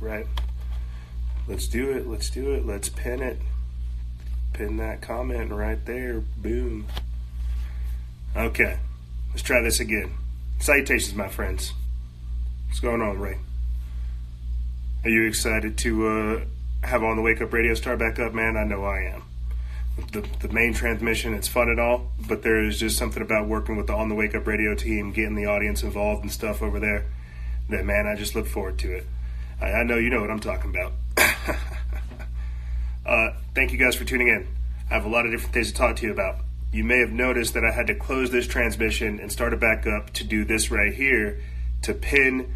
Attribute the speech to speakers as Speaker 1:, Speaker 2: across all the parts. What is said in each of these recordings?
Speaker 1: right? Let's do it. Let's do it. Let's pin it. Pin that comment right there. Boom. Okay. Let's try this again. Salutations, my friends. What's going on, Ray? Are you excited to uh, have on the Wake Up Radio start back up, man? I know I am. The, the main transmission, it's fun and all, but there is just something about working with the On the Wake Up Radio team, getting the audience involved and stuff over there that, man, I just look forward to it. I, know you know what I'm talking about. uh, thank you guys for tuning in. I have a lot of different things to talk to you about. You may have noticed that I had to close this transmission and start it back up to do this right here to pin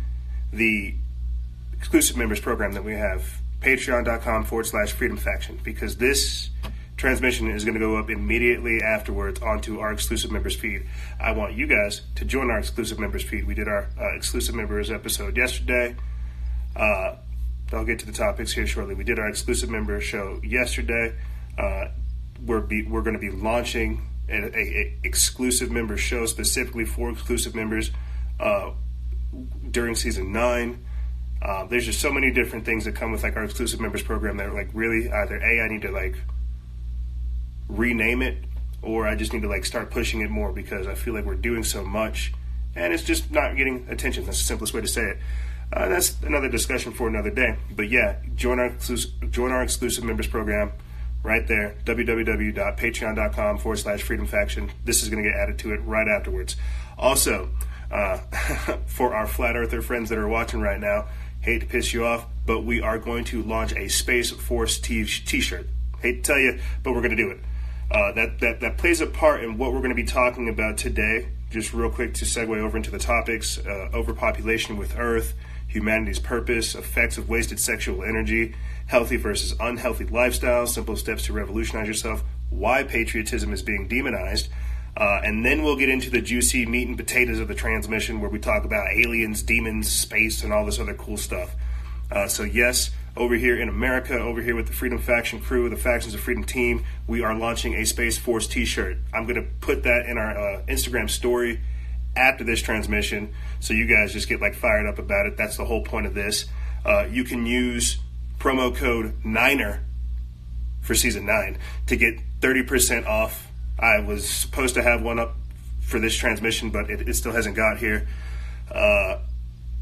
Speaker 1: the exclusive members program that we have patreon.com forward slash freedom faction because this transmission is going to go up immediately afterwards onto our exclusive members feed. I want you guys to join our exclusive members feed. We did our uh, exclusive members episode yesterday. Uh, I'll get to the topics here shortly. We did our exclusive member show yesterday. Uh, we're be, we're going to be launching an a, a, exclusive member show specifically for exclusive members uh, during season nine. Uh, there's just so many different things that come with like our exclusive members program that are like really either a I need to like rename it or I just need to like start pushing it more because I feel like we're doing so much and it's just not getting attention. That's the simplest way to say it. Uh, that's another discussion for another day. But yeah, join our join our exclusive members program right there. www.patreon.com forward slash freedom faction. This is going to get added to it right afterwards. Also, uh, for our flat earther friends that are watching right now, hate to piss you off, but we are going to launch a Space Force t shirt. Hate to tell you, but we're going to do it. Uh, that, that, that plays a part in what we're going to be talking about today. Just real quick to segue over into the topics uh, overpopulation with Earth humanity's purpose, effects of wasted sexual energy, healthy versus unhealthy lifestyles, simple steps to revolutionize yourself, why patriotism is being demonized. Uh, and then we'll get into the juicy meat and potatoes of the transmission where we talk about aliens, demons, space, and all this other cool stuff. Uh, so, yes, over here in America, over here with the Freedom Faction crew, the Factions of Freedom team, we are launching a Space Force t shirt. I'm going to put that in our uh, Instagram story after this transmission, so you guys just get like fired up about it. That's the whole point of this. Uh, you can use promo code Niner for season nine to get 30% off. I was supposed to have one up for this transmission, but it, it still hasn't got here. Uh,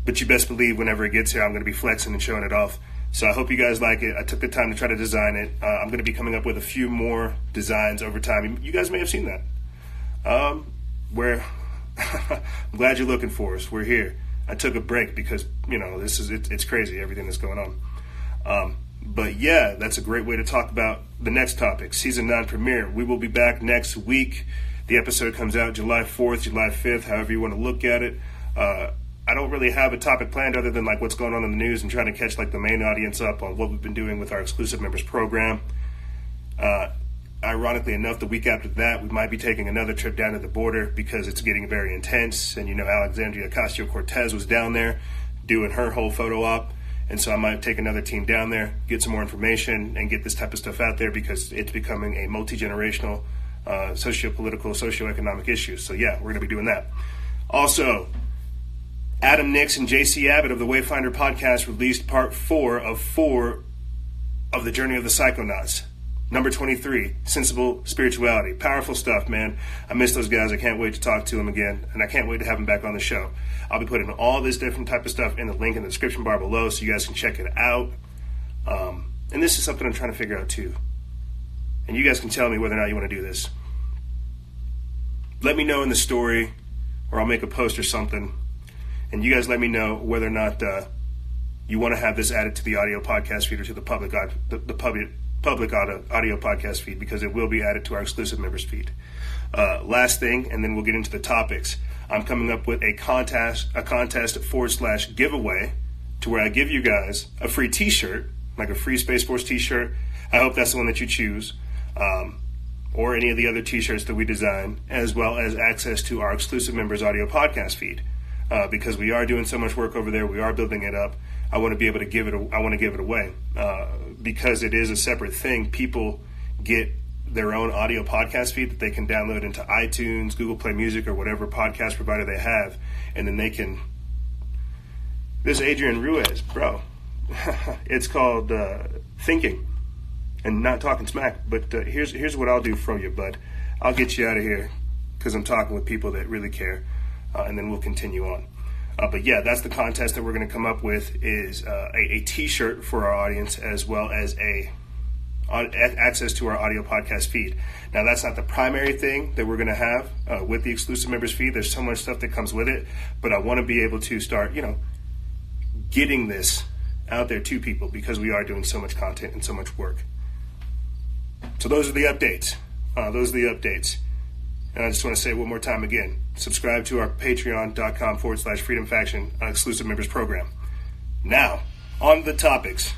Speaker 1: but you best believe whenever it gets here, I'm going to be flexing and showing it off. So I hope you guys like it. I took the time to try to design it. Uh, I'm going to be coming up with a few more designs over time. You guys may have seen that. Um, where I'm glad you're looking for us. We're here. I took a break because you know this is it, it's crazy everything that's going on. Um, but yeah, that's a great way to talk about the next topic, season nine premiere. We will be back next week. The episode comes out July 4th, July 5th, however you want to look at it. Uh, I don't really have a topic planned other than like what's going on in the news and trying to catch like the main audience up on what we've been doing with our exclusive members program. Uh, ironically enough, the week after that, we might be taking another trip down to the border because it's getting very intense. And you know, Alexandria Ocasio Cortez was down there doing her whole photo op. And so I might take another team down there, get some more information, and get this type of stuff out there because it's becoming a multi generational, uh, socio political, socio-economic issue. So yeah, we're going to be doing that. Also, Adam Nix and JC Abbott of the Wayfinder podcast released part four of four of the Journey of the Psychonauts. Number 23, Sensible Spirituality. Powerful stuff, man. I miss those guys. I can't wait to talk to them again, and I can't wait to have them back on the show. I'll be putting all this different type of stuff in the link in the description bar below so you guys can check it out. Um, and this is something I'm trying to figure out too. And you guys can tell me whether or not you want to do this. Let me know in the story, or I'll make a post or something. And you guys let me know whether or not uh, you want to have this added to the audio podcast feed or to the public, the, the public public audio, audio podcast feed because it will be added to our exclusive members feed. Uh, last thing, and then we'll get into the topics. I'm coming up with a contest, a contest forward slash giveaway to where I give you guys a free T-shirt, like a free Space Force T-shirt. I hope that's the one that you choose, um, or any of the other T-shirts that we design, as well as access to our exclusive members audio podcast feed. Uh, because we are doing so much work over there, we are building it up. I want to be able to give it. I want to give it away. Uh, because it is a separate thing, people get their own audio podcast feed that they can download into iTunes, Google Play Music, or whatever podcast provider they have, and then they can. This Adrian Ruiz, bro, it's called uh, thinking and not talking smack. But uh, here's here's what I'll do for you, bud. I'll get you out of here because I'm talking with people that really care, uh, and then we'll continue on. Uh, but yeah, that's the contest that we're going to come up with is uh, a a T-shirt for our audience as well as a access to our audio podcast feed. Now, that's not the primary thing that we're going to have uh, with the exclusive members feed. There's so much stuff that comes with it, but I want to be able to start, you know, getting this out there to people because we are doing so much content and so much work. So those are the updates. Uh, those are the updates. And I just want to say one more time again subscribe to our patreon.com forward slash freedom faction exclusive members program. Now, on the topics.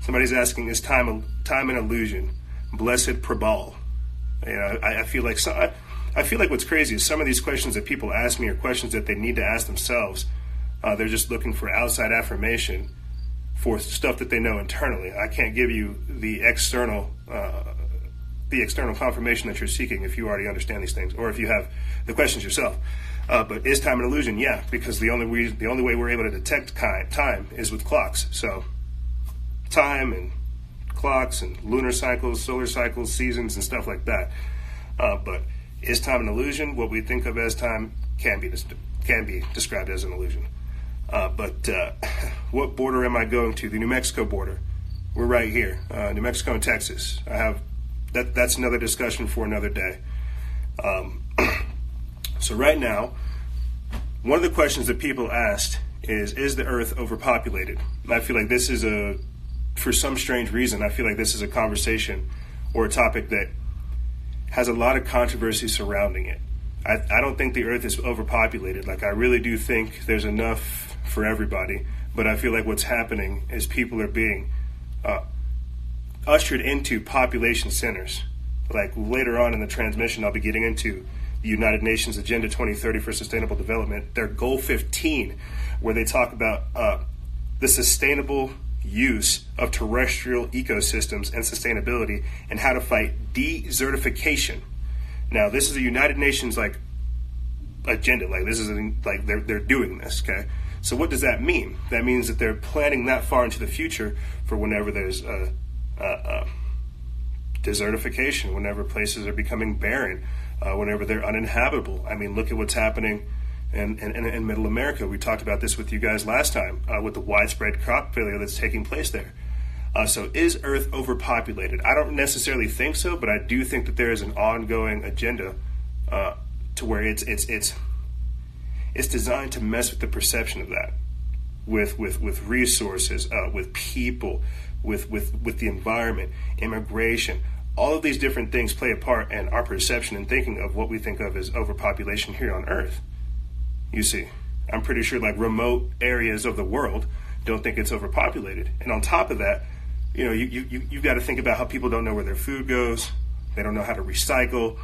Speaker 1: Somebody's asking, is time, time an illusion? Blessed Prabal. You know, I, I feel like so, I, I, feel like what's crazy is some of these questions that people ask me are questions that they need to ask themselves. Uh, they're just looking for outside affirmation for stuff that they know internally. I can't give you the external uh, the external confirmation that you're seeking if you already understand these things, or if you have the questions yourself. Uh, but is time an illusion? Yeah, because the only the only way we're able to detect time is with clocks. So time and clocks and lunar cycles, solar cycles, seasons, and stuff like that. Uh, but is time an illusion? What we think of as time can be can be described as an illusion. Uh, but uh, what border am I going to? The New Mexico border. We're right here, uh, New Mexico and Texas. I have that. That's another discussion for another day. Um, so right now, one of the questions that people asked is: Is the Earth overpopulated? And I feel like this is a, for some strange reason, I feel like this is a conversation or a topic that has a lot of controversy surrounding it. I, I don't think the Earth is overpopulated. Like I really do think there's enough for everybody. But I feel like what's happening is people are being uh, ushered into population centers. Like later on in the transmission, I'll be getting into the United Nations Agenda 2030 for Sustainable Development, their Goal 15, where they talk about uh, the sustainable use of terrestrial ecosystems and sustainability and how to fight desertification. Now, this is a United Nations like agenda. Like this is a, like they're they're doing this. Okay, so what does that mean? That means that they're planning that far into the future for whenever there's a, a, a desertification, whenever places are becoming barren, uh, whenever they're uninhabitable. I mean, look at what's happening in, in, in, Middle America. We talked about this with you guys last time uh, with the widespread crop failure that's taking place there. Uh, so, is Earth overpopulated? I don't necessarily think so, but I do think that there is an ongoing agenda uh, to where it's it's it's it's designed to mess with the perception of that, with with with resources, uh, with people, with with with the environment, immigration. All of these different things play a part in our perception and thinking of what we think of as overpopulation here on Earth. You see, I'm pretty sure like remote areas of the world don't think it's overpopulated. And on top of that, you know, you, you, you've got to think about how people don't know where their food goes. They don't know how to recycle.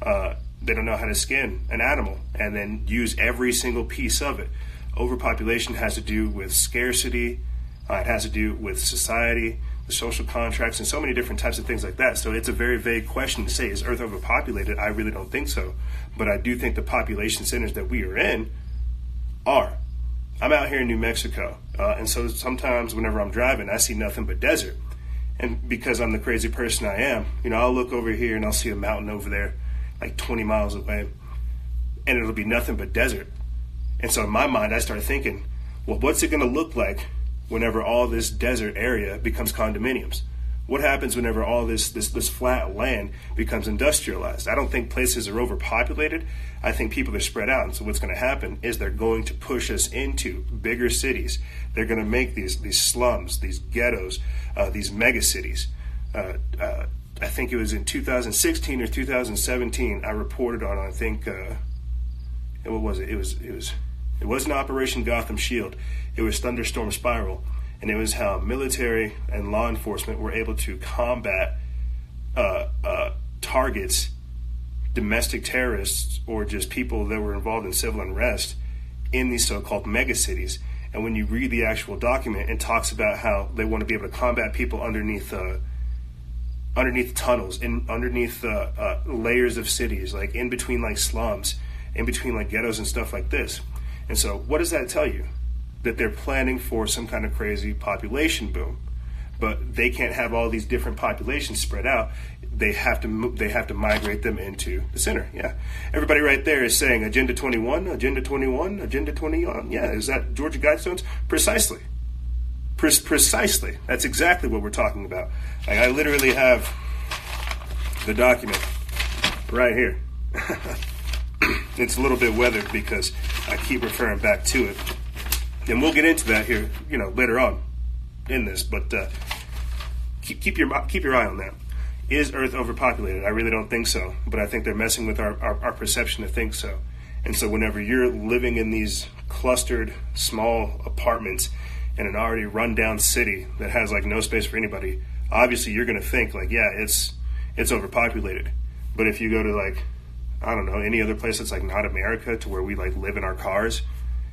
Speaker 1: Uh, they don't know how to skin an animal and then use every single piece of it. Overpopulation has to do with scarcity, uh, it has to do with society, the social contracts, and so many different types of things like that. So it's a very vague question to say, is Earth overpopulated? I really don't think so. But I do think the population centers that we are in are. I'm out here in New Mexico, uh, and so sometimes whenever I'm driving, I see nothing but desert. And because I'm the crazy person I am, you know, I'll look over here and I'll see a mountain over there like 20 miles away, and it'll be nothing but desert. And so in my mind, I started thinking, well, what's it going to look like whenever all this desert area becomes condominiums? What happens whenever all this, this, this flat land becomes industrialized? I don't think places are overpopulated. I think people are spread out. And so what's going to happen is they're going to push us into bigger cities. They're going to make these, these slums, these ghettos, uh, these mega cities. Uh, uh, I think it was in 2016 or 2017. I reported on. I think uh, what was it? It was it was it wasn't Operation Gotham Shield. It was Thunderstorm Spiral, and it was how military and law enforcement were able to combat uh, uh, targets, domestic terrorists, or just people that were involved in civil unrest in these so-called megacities. And when you read the actual document, it talks about how they want to be able to combat people underneath uh, underneath tunnels, in underneath uh, uh, layers of cities, like in between like slums, in between like ghettos and stuff like this. And so, what does that tell you? that they're planning for some kind of crazy population boom. But they can't have all these different populations spread out. They have to they have to migrate them into the center. Yeah, everybody right there is saying Agenda 21, Agenda 21, Agenda 21. Yeah, is that Georgia Guidestones? Precisely, Pre- precisely. That's exactly what we're talking about. Like, I literally have the document right here. it's a little bit weathered because I keep referring back to it and we'll get into that here, you know, later on in this. But uh, keep keep your keep your eye on that. Is Earth overpopulated? I really don't think so, but I think they're messing with our, our, our perception to think so. And so, whenever you're living in these clustered small apartments in an already rundown city that has like no space for anybody, obviously you're going to think like, yeah, it's it's overpopulated. But if you go to like, I don't know, any other place that's like not America, to where we like live in our cars,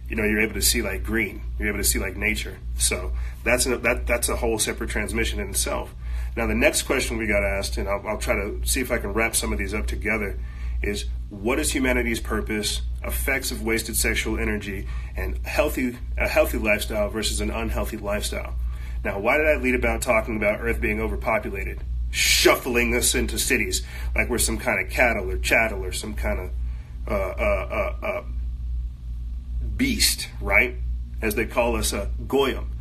Speaker 1: you know you're able to see like green. You're able to see like nature. So that's a, that that's a whole separate transmission in itself. Now the next question we got asked and I'll, I'll try to see if i can wrap some of these up together is what is humanity's purpose effects of wasted sexual energy and healthy a healthy lifestyle versus an unhealthy lifestyle? Now why did i lead about talking about earth being overpopulated shuffling us into cities like we're some kind of cattle or chattel or some kind of uh, uh, uh, uh beast, right? As they call us a goyim.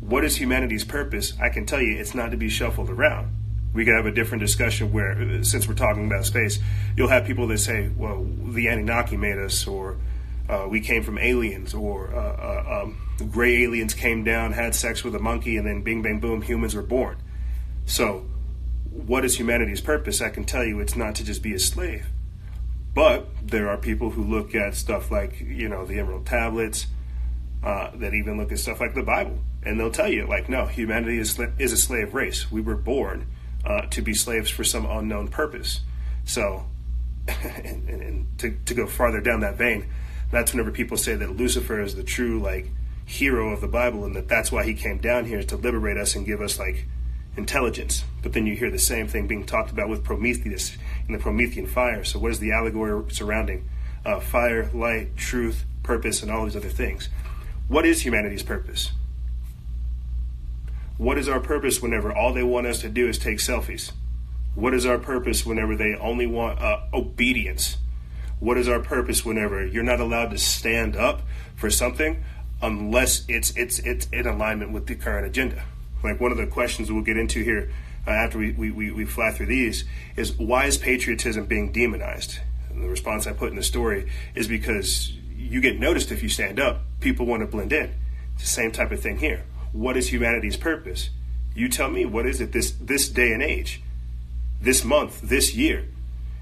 Speaker 1: What is humanity's purpose? I can tell you it's not to be shuffled around. We could have a different discussion where, since we're talking about space, you'll have people that say, well, the Anunnaki made us, or uh, we came from aliens, or uh, uh, um, gray aliens came down, had sex with a monkey, and then bing, bang, boom, humans were born. So, what is humanity's purpose? I can tell you it's not to just be a slave. But there are people who look at stuff like, you know, the Emerald Tablets, uh, that even look at stuff like the Bible. And they'll tell you, like, no, humanity is, is a slave race. We were born uh, to be slaves for some unknown purpose. So, and, and to, to go farther down that vein, that's whenever people say that Lucifer is the true, like, hero of the Bible and that that's why he came down here to liberate us and give us, like, intelligence. But then you hear the same thing being talked about with Prometheus in the Promethean fire. So, what is the allegory surrounding uh, fire, light, truth, purpose, and all these other things? What is humanity's purpose? What is our purpose whenever all they want us to do is take selfies? What is our purpose whenever they only want uh, obedience? What is our purpose whenever you're not allowed to stand up for something unless it's it's it's in alignment with the current agenda? Like one of the questions we'll get into here uh, after we, we, we, fly through these is why is patriotism being demonized? And the response I put in the story is because you get noticed if you stand up. People want to blend in. It's the same type of thing here. What is humanity's purpose? You tell me, what is it this, this day and age, this month, this year?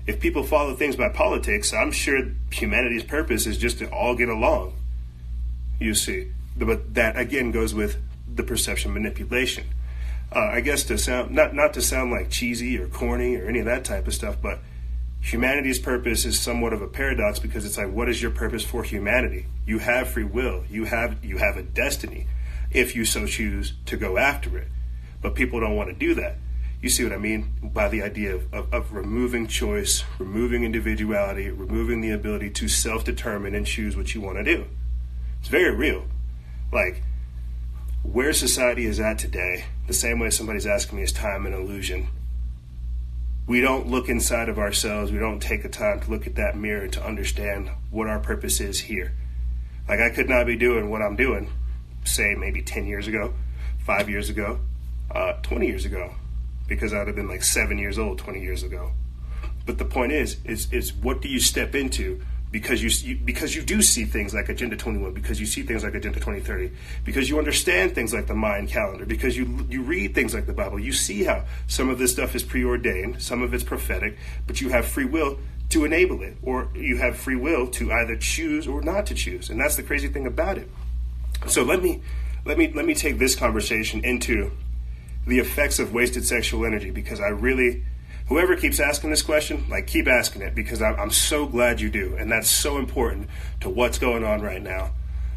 Speaker 1: If people follow things by politics, I'm sure humanity's purpose is just to all get along. You see. But that again goes with the perception manipulation uh, I guess to sound not not to sound like cheesy or corny or any of that type of stuff, but humanity's purpose is somewhat of a paradox because it's like, what is your purpose for humanity? You have free will. You have you have a destiny, if you so choose to go after it. But people don't want to do that. You see what I mean by the idea of, of, of removing choice, removing individuality, removing the ability to self determine and choose what you want to do. It's very real. Like where society is at today, the same way somebody's asking me is time an illusion? We don't look inside of ourselves. We don't take the time to look at that mirror to understand what our purpose is here. Like, I could not be doing what I'm doing, say, maybe 10 years ago, five years ago, uh, 20 years ago, because I would have been like seven years old 20 years ago. But the point is, is, is what do you step into because you, you, because you do see things like Agenda 21, because you see things like Agenda 2030, because you understand things like the Mayan calendar, because you you read things like the Bible, you see how some of this stuff is preordained, some of it's prophetic, but you have free will to enable it, or you have free will to either choose or not to choose, and that's the crazy thing about it. So let me let me let me take this conversation into the effects of wasted sexual energy because I really whoever keeps asking this question, like keep asking it because I'm, I'm so glad you do, and that's so important to what's going on right now.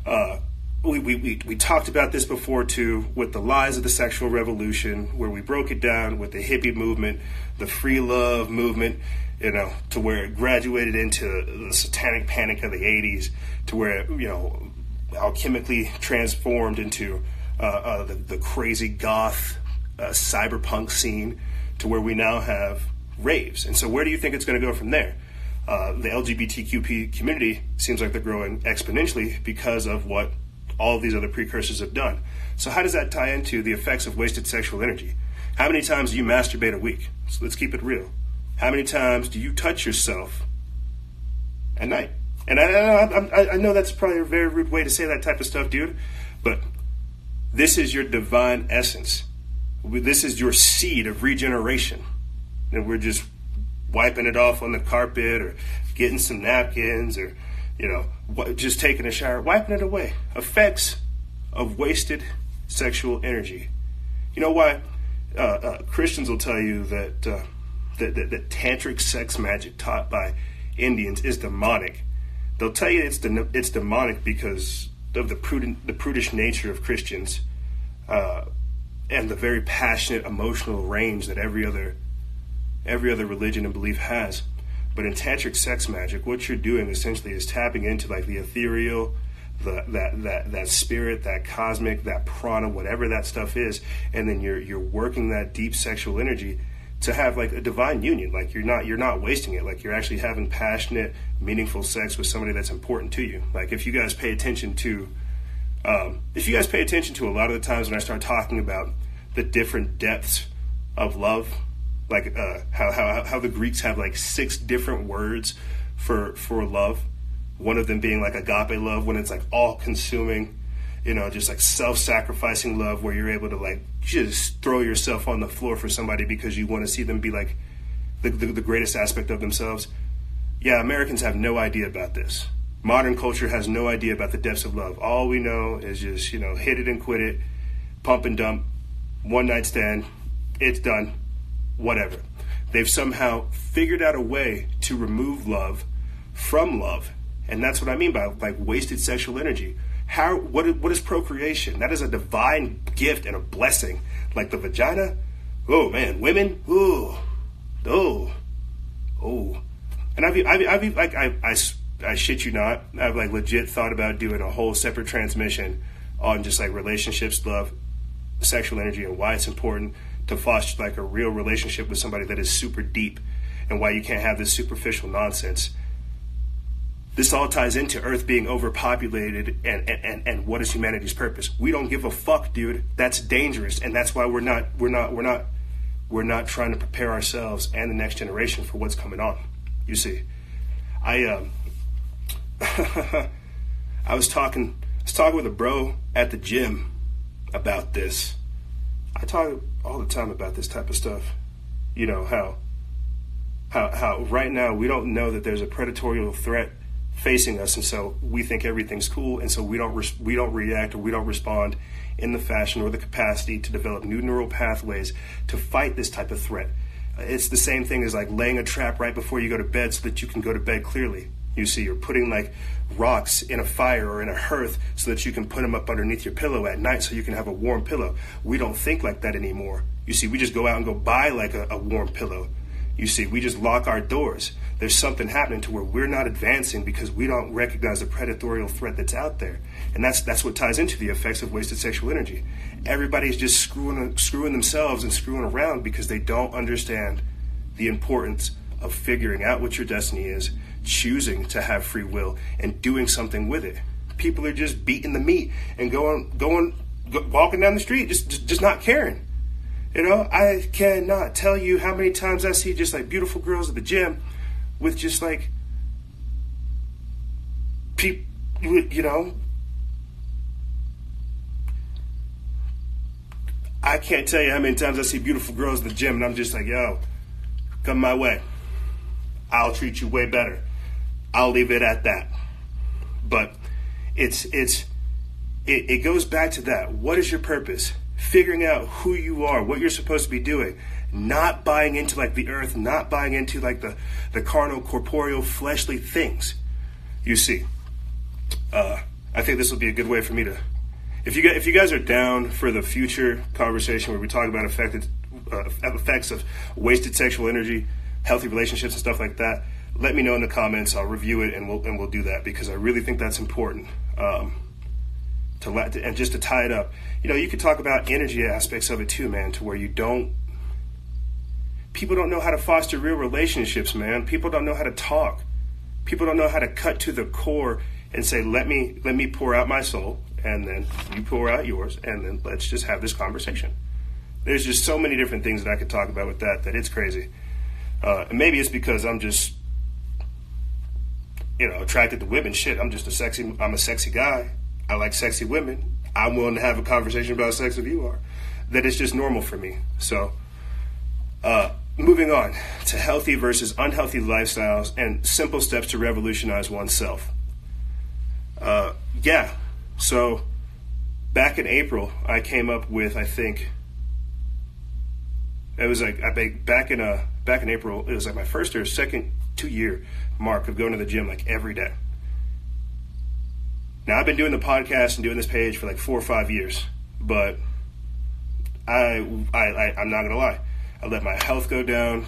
Speaker 1: Uh, we, we, we, we talked about this before too with the lies of the sexual revolution, where we broke it down with the hippie movement, the free love movement, you know, to where it graduated into the satanic panic of the 80s, to where, it, you know, alchemically transformed into uh, uh, the, the, crazy goth uh, cyberpunk scene to where we now have raves. And so, where do you think it's going to go from there? Uh, the LGBTQ community seems like they're growing exponentially because of what all of these other precursors have done. So, how does that tie into the effects of wasted sexual energy? How many times do you masturbate a week? So let's keep it real. How many times do you touch yourself at night? And I, I, I know that's probably a very rude way to say that type of stuff, dude, but this is your divine essence. This is your seed of regeneration. And we're just wiping it off on the carpet or getting some napkins or, you know, just taking a shower, wiping it away. Effects of wasted sexual energy. You know why? Uh, uh, Christians will tell you that, uh, that, that, that tantric sex magic taught by Indians is demonic. They'll tell you it's de- it's demonic because of the prudent the prudish nature of Christians, uh, and the very passionate emotional range that every other every other religion and belief has. But in tantric sex magic, what you're doing essentially is tapping into like the ethereal, the, that that that spirit, that cosmic, that prana, whatever that stuff is, and then you're you're working that deep sexual energy to have like a divine union. Like you're not you're not wasting it. Like you're actually having passionate, meaningful sex with somebody that's important to you. Like if you guys pay attention to, um, if you guys pay attention to a lot of the times when I start talking about the different depths of love like uh, how, how how the Greeks have like six different words for for love. One of them being like agape love, when it's like all consuming, you know, just like self sacrificing love, where you're able to like just throw yourself on the floor for somebody because you want to see them be like the, the, the greatest aspect of themselves. Yeah, Americans have no idea about this. Modern culture has no idea about the depths of love. All we know is just you know hit it and quit it, pump and dump, one night stand, it's done whatever. They've somehow figured out a way to remove love from love. And that's what I mean by like wasted sexual energy. How what is, what is procreation? That is a divine gift and a blessing. Like the vagina, oh man, women, oh, oh, oh. And I've, I've, I've like I, I, I shit you not, I've like legit thought about doing a whole separate transmission on just like relationships, love, sexual energy, and why it's important to foster like a real relationship with somebody that is super deep and why you can't have this superficial nonsense. This all ties into Earth being overpopulated and, and, and what is humanity's purpose. We don't give a fuck, dude. That's dangerous, and that's why we're not we're not we're not we're not trying to prepare ourselves and the next generation for what's coming on. You see, I um, I was talking I was talking with a bro at the gym about this. I talk all the time about this type of stuff. You know how how how right now we don't know that there's a predatory threat facing us, and so we think everything's cool, and so we don't re- we don't react or we don't respond in the fashion or the capacity to develop new neural pathways to fight this type of threat. It's the same thing as like laying a trap right before you go to bed so that you can go to bed clearly. You see, you're putting like rocks in a fire or in a hearth so that you can put them up underneath your pillow at night so you can have a warm pillow. We don't think like that anymore. You see, we just go out and go buy like a, a warm pillow. You see, we just lock our doors. There's something happening to where we're not advancing because we don't recognize the predatory threat that's out there. And that's that's what ties into the effects of wasted sexual energy. Everybody's just screwing screwing themselves and screwing around because they don't understand the importance of figuring out what your destiny is choosing to have free will and doing something with it. People are just beating the meat and going, going, walking down the street, just, just, just not caring. You know, I cannot tell you how many times I see just like beautiful girls at the gym with just like people, you know. I can't tell you how many times I see beautiful girls at the gym and I'm just like, yo, come my way. I'll treat you way better. I'll leave it at that. But it's it's it, it goes back to that. What is your purpose? Figuring out who you are, what you're supposed to be doing, not buying into like the earth, not buying into like the the carnal, corporeal, fleshly things. You see, uh, I think this will be a good way for me to. If you guys, if you guys are down for the future conversation where we talk about affected, uh, effects of wasted sexual energy, healthy relationships, and stuff like that, let me know in the comments. I'll review it and we'll and we'll do that because I really think that's important. Um, to let and just to tie it up. You know, you could talk about energy aspects of it too, man, to where you don't. People don't know how to foster real relationships, man. People don't know how to talk. People don't know how to cut to the core and say, "Let me let me pour out my soul, and then you pour out yours, and then let's just have this conversation." There's just so many different things that I could talk about with that that it's crazy. Uh, and maybe it's because I'm just, you know, attracted to women. Shit, I'm just a sexy. I'm a sexy guy. I like sexy women. I'm willing to have a conversation about sex if you are. That it's just normal for me. So, uh, moving on to healthy versus unhealthy lifestyles and simple steps to revolutionize oneself. Uh, yeah, so back in April, I came up with I think it was like I back in uh, back in April. It was like my first or second two year mark of going to the gym like every day. Now I've been doing the podcast and doing this page for like four or five years, but I, I, I am not gonna lie, I let my health go down.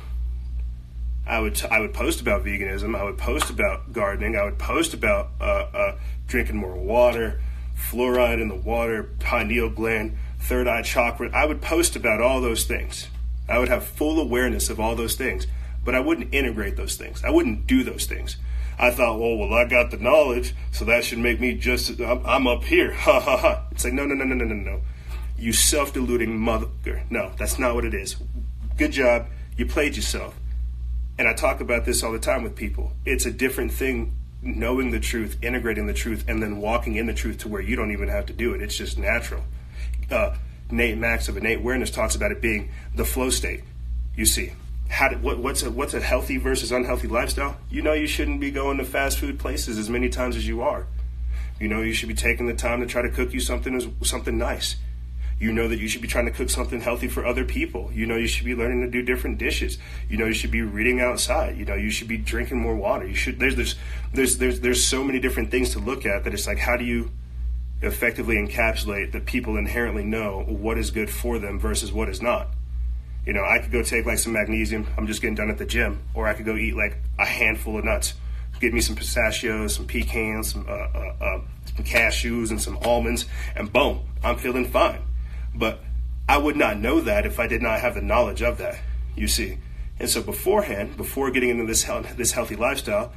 Speaker 1: I would I would post about veganism. I would post about gardening. I would post about uh, uh, drinking more water, fluoride in the water, pineal gland, third eye chakra. I would post about all those things. I would have full awareness of all those things, but I wouldn't integrate those things. I wouldn't do those things. I thought, well, well, I got the knowledge, so that should make me just, I'm, I'm up here. Ha ha ha. It's like, no, no, no, no, no, no, no. You self deluding mother. No, that's not what it is. Good job. You played yourself. And I talk about this all the time with people. It's a different thing knowing the truth, integrating the truth, and then walking in the truth to where you don't even have to do it. It's just natural. Uh, Nate Max of innate awareness talks about it being the flow state. You see, how to, what, what's a what's a healthy versus unhealthy lifestyle? You know, you shouldn't be going to fast food places as many times as you are. You know, you should be taking the time to try to cook you something something nice. You know that you should be trying to cook something healthy for other people. You know you should be learning to do different dishes. You know you should be reading outside. You know you should be drinking more water. You should there's there's there's there's there's so many different things to look at that it's like how do you effectively encapsulate that people inherently know what is good for them versus what is not you know, I could go take like some magnesium. I'm just getting done at the gym, or I could go eat like a handful of nuts. Get me some pistachios, some pecans, some, uh, uh, uh, some cashews, and some almonds, and boom, I'm feeling fine. But I would not know that if I did not have the knowledge of that. You see, and so beforehand, before getting into this health, this healthy lifestyle,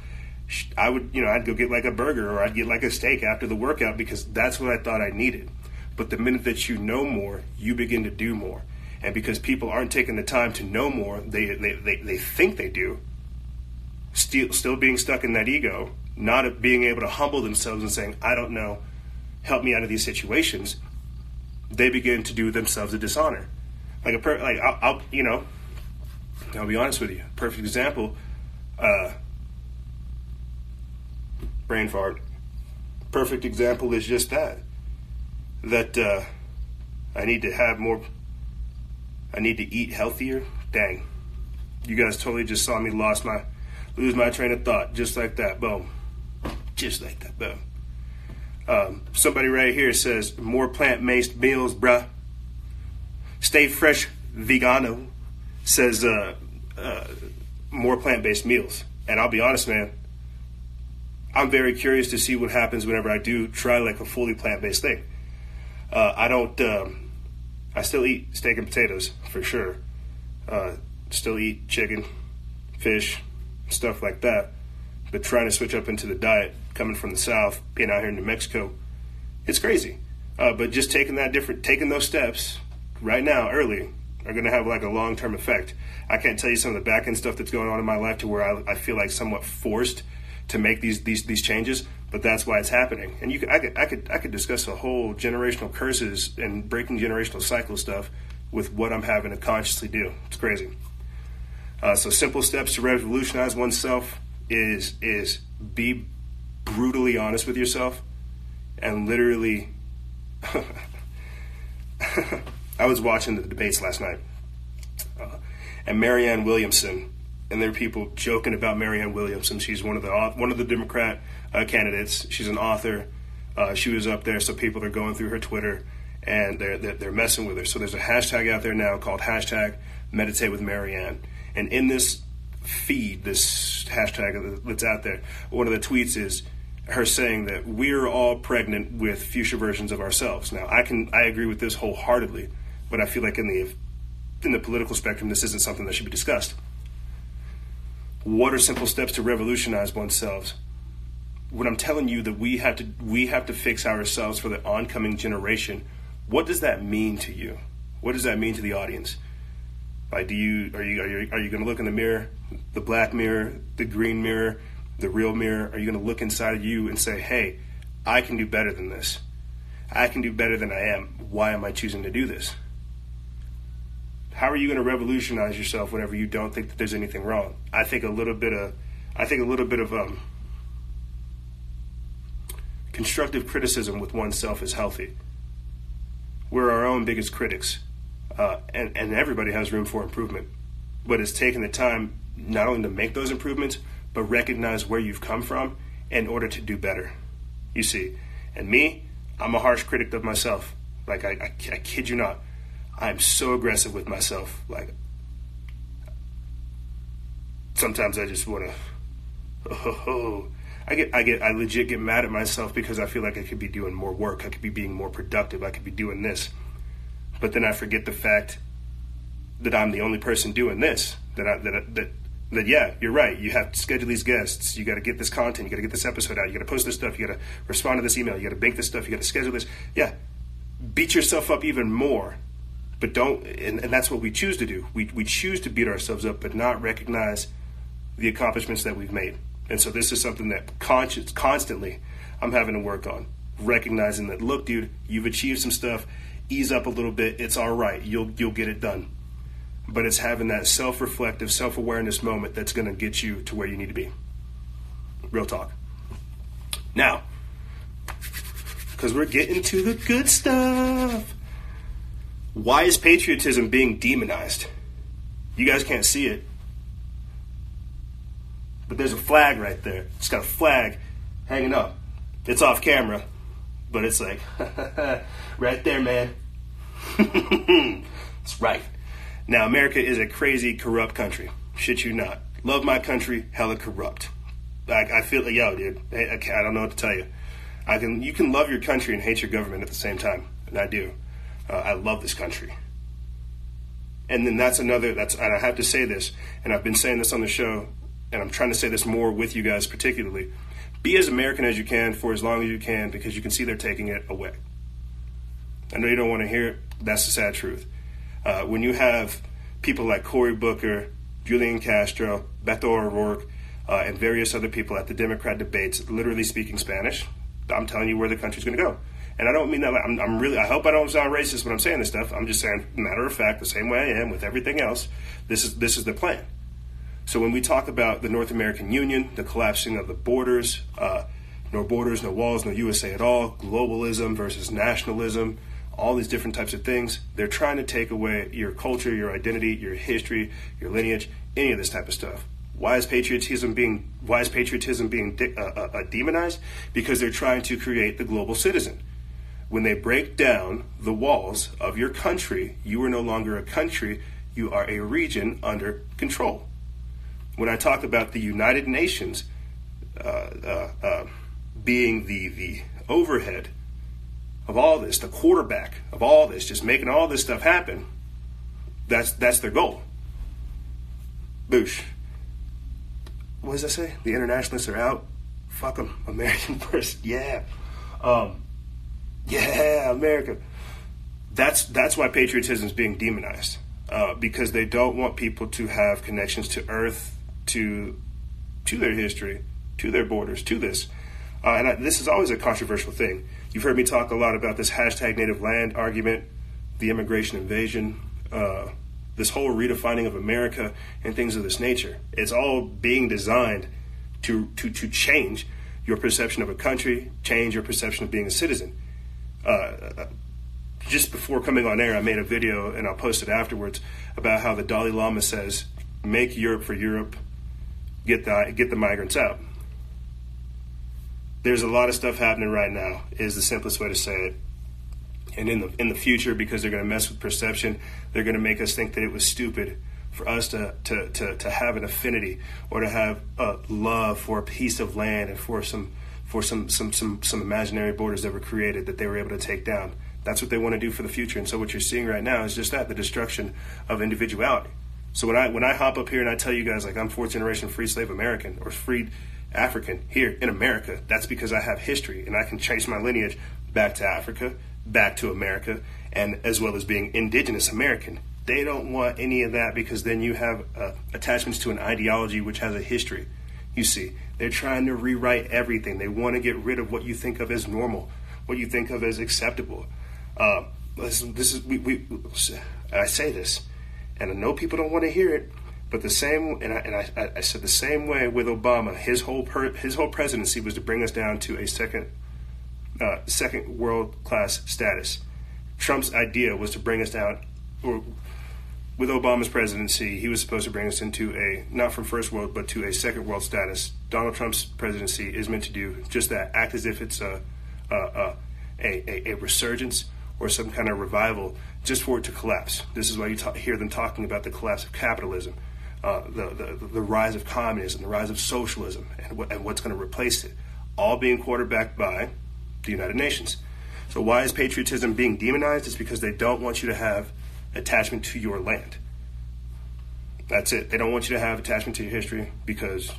Speaker 1: I would, you know, I'd go get like a burger or I'd get like a steak after the workout because that's what I thought I needed. But the minute that you know more, you begin to do more. And because people aren't taking the time to know more, they, they, they, they think they do, still, still being stuck in that ego, not being able to humble themselves and saying, I don't know, help me out of these situations, they begin to do themselves a dishonor. Like a per, like I'll, I'll you know, I'll be honest with you. Perfect example, uh, brain fart. Perfect example is just that. That uh, I need to have more I need to eat healthier. Dang. You guys totally just saw me lost my lose my train of thought just like that. Boom. Just like that. Boom. Um, somebody right here says more plant-based meals, bruh. Stay fresh, vegano. Says uh, uh, more plant-based meals. And I'll be honest, man. I'm very curious to see what happens whenever I do try like a fully plant-based thing. Uh, I don't. Um, I still eat steak and potatoes for sure. Uh, still eat chicken, fish, stuff like that. But trying to switch up into the diet coming from the south, being out here in New Mexico, it's crazy. Uh, but just taking that different, taking those steps right now, early, are going to have like a long term effect. I can't tell you some of the back end stuff that's going on in my life to where I, I feel like somewhat forced to make these these these changes but that's why it's happening. And you could, I could, I could, I could discuss a whole generational curses and breaking generational cycle stuff with what I'm having to consciously do. It's crazy. Uh, so simple steps to revolutionize oneself is is be brutally honest with yourself and literally. I was watching the debates last night, uh, and Marianne Williamson, and there are people joking about Marianne Williamson. She's one of the one of the Democrat uh, candidates. She's an author. Uh, she was up there, so people are going through her Twitter and they're, they're, they're messing with her. So there's a hashtag out there now called hashtag Meditate with Marianne, and in this feed, this hashtag that's out there, one of the tweets is her saying that we're all pregnant with future versions of ourselves. Now, I can I agree with this wholeheartedly, but I feel like in the in the political spectrum, this isn't something that should be discussed. What are simple steps to revolutionize oneself? When I'm telling you that we have to we have to fix ourselves for the oncoming generation, what does that mean to you? What does that mean to the audience? Like, do you are you are you, are you going to look in the mirror, the black mirror, the green mirror, the real mirror? Are you going to look inside of you and say, "Hey, I can do better than this. I can do better than I am. Why am I choosing to do this?" How are you going to revolutionize yourself whenever you don't think that there's anything wrong? I think a little bit of, I think a little bit of um, constructive criticism with oneself is healthy. We're our own biggest critics uh, and, and everybody has room for improvement. But it's taking the time not only to make those improvements, but recognize where you've come from in order to do better. You see, and me, I'm a harsh critic of myself. Like, I, I, I kid you not, I'm so aggressive with myself. Like, sometimes I just want to, oh, I get, I get, I legit get mad at myself because I feel like I could be doing more work. I could be being more productive. I could be doing this but then I forget the fact that I'm the only person doing this. That I, that that that yeah, you're right. You have to schedule these guests. You got to get this content. You got to get this episode out. You got to post this stuff. You got to respond to this email. You got to bank this stuff. You got to schedule this. Yeah, beat yourself up even more. But don't, and, and that's what we choose to do. We we choose to beat ourselves up, but not recognize the accomplishments that we've made. And so this is something that conscious, constantly I'm having to work on. Recognizing that, look, dude, you've achieved some stuff ease up a little bit. It's all right. You'll you'll get it done. But it's having that self-reflective, self-awareness moment that's going to get you to where you need to be. Real talk. Now, because we're getting to the good stuff. Why is patriotism being demonized? You guys can't see it. But there's a flag right there. It's got a flag hanging up. It's off camera, but it's like, right there, man. it's right. Now, America is a crazy, corrupt country. Shit you not. Love my country, hella corrupt. Like I feel like, yo, dude, I, I don't know what to tell you. I can, you can love your country and hate your government at the same time, and I do. Uh, I love this country. And then that's another. That's and I have to say this, and I've been saying this on the show, and I'm trying to say this more with you guys, particularly. Be as American as you can for as long as you can, because you can see they're taking it away. I know you don't want to hear it. That's the sad truth. Uh, when you have people like Cory Booker, Julian Castro, Beto O'Rourke, uh, and various other people at the Democrat debates literally speaking Spanish, I'm telling you where the country's going to go. And I don't mean that. I'm, I'm, really. I hope I don't sound racist when I'm saying this stuff. I'm just saying, matter of fact, the same way I am with everything else. This is this is the plan. So when we talk about the North American Union, the collapsing of the borders, uh, no borders, no walls, no USA at all, globalism versus nationalism, all these different types of things. They're trying to take away your culture, your identity, your history, your lineage, any of this type of stuff. Why is patriotism being why is patriotism being de- uh, uh, uh, demonized? Because they're trying to create the global citizen. When they break down the walls of your country, you are no longer a country. You are a region under control. When I talk about the United Nations uh, uh, uh, being the the overhead of all this, the quarterback of all this, just making all this stuff happen, that's that's their goal. Boosh. What does that say? The internationalists are out. Fuck them. American first. Yeah. Um, yeah, America. That's that's why patriotism is being demonized uh, because they don't want people to have connections to Earth, to to their history, to their borders, to this. Uh, and I, this is always a controversial thing. You've heard me talk a lot about this hashtag native land argument, the immigration invasion, uh, this whole redefining of America, and things of this nature. It's all being designed to, to, to change your perception of a country, change your perception of being a citizen. Uh, just before coming on air, I made a video and I'll post it afterwards about how the Dalai Lama says, "Make Europe for Europe, get the get the migrants out." there's a lot of stuff happening right now is the simplest way to say it and in the in the future because they're going to mess with perception they're going to make us think that it was stupid for us to, to, to, to have an affinity or to have a love for a piece of land and for some for some some some some imaginary borders that were created that they were able to take down. That's what they want to do for the future. And so what you're seeing right now is just that the destruction of individuality. So when I when I hop up here and I tell you guys like I'm fourth generation free slave American or freed African here in America, that's because I have history and I can trace my lineage back to Africa, back to America, and as well as being indigenous American. They don't want any of that because then you have uh, attachments to an ideology which has a history. You see, they're trying to rewrite everything. They want to get rid of what you think of as normal, what you think of as acceptable. Uh, listen, this is we, we. I say this, and I know people don't want to hear it, but the same, and I, and I, I said the same way with Obama. His whole per, his whole presidency was to bring us down to a second uh, second world class status. Trump's idea was to bring us down, or with Obama's presidency, he was supposed to bring us into a not from first world but to a second world status. Donald Trump's presidency is meant to do just that, act as if it's a a, a, a resurgence or some kind of revival, just for it to collapse. This is why you ta- hear them talking about the collapse of capitalism, uh, the, the the rise of communism, the rise of socialism, and, what, and what's going to replace it, all being quarterbacked by the United Nations. So why is patriotism being demonized? It's because they don't want you to have attachment to your land. That's it. They don't want you to have attachment to your history because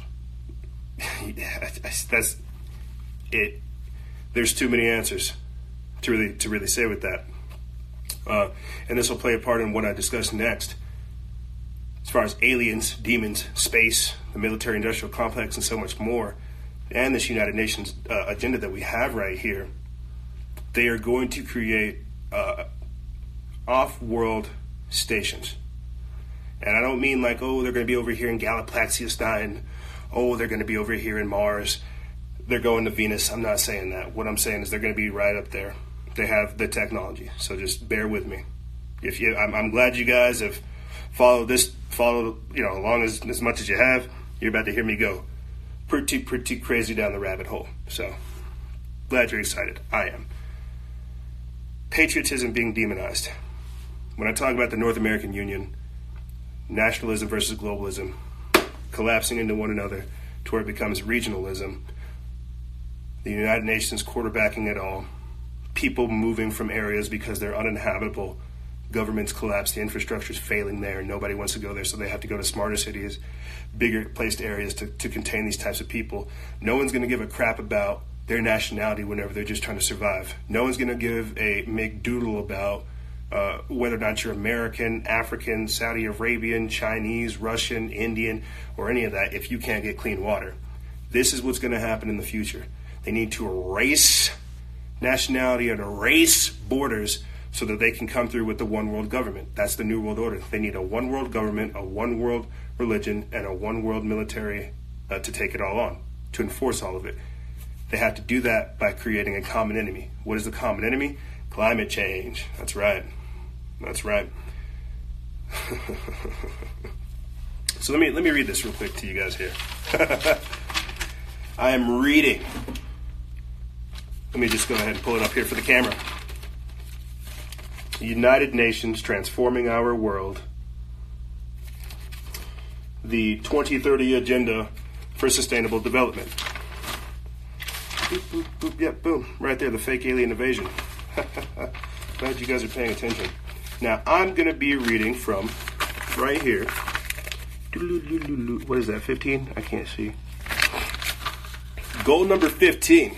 Speaker 1: that's it. There's too many answers to really to really say with that, uh, and this will play a part in what I discuss next. As far as aliens, demons, space, the military-industrial complex, and so much more, and this United Nations uh, agenda that we have right here, they are going to create uh, off-world stations. And I don't mean like, oh, they're going to be over here in Galaxy 9. Oh, they're going to be over here in Mars. They're going to Venus. I'm not saying that. What I'm saying is they're going to be right up there. They have the technology. So just bear with me. If you, I'm, I'm glad you guys have followed this, followed, you know, along as, as much as you have. You're about to hear me go pretty, pretty crazy down the rabbit hole. So glad you're excited. I am. Patriotism being demonized when I talk about the North American Union, nationalism versus globalism, collapsing into one another to where it becomes regionalism, the United Nations quarterbacking it all, people moving from areas because they're uninhabitable, governments collapse, the infrastructure is failing there, nobody wants to go there, so they have to go to smarter cities, bigger placed areas to, to contain these types of people. No one's going to give a crap about their nationality whenever they're just trying to survive. No one's going to give a make doodle about uh, whether or not you're American, African, Saudi Arabian, Chinese, Russian, Indian, or any of that, if you can't get clean water. This is what's going to happen in the future. They need to erase nationality and erase borders so that they can come through with the one world government. That's the New World Order. They need a one world government, a one world religion, and a one world military uh, to take it all on, to enforce all of it. They have to do that by creating a common enemy. What is the common enemy? Climate change. That's right. That's right. so let me let me read this real quick to you guys here. I am reading. Let me just go ahead and pull it up here for the camera. United Nations transforming our world. The 2030 Agenda for Sustainable Development. Boop, boop, boop, yep, boom. Right there, the fake alien invasion. Glad you guys are paying attention. Now I'm going to be reading from right here. What is that, 15? I can't see. Goal number 15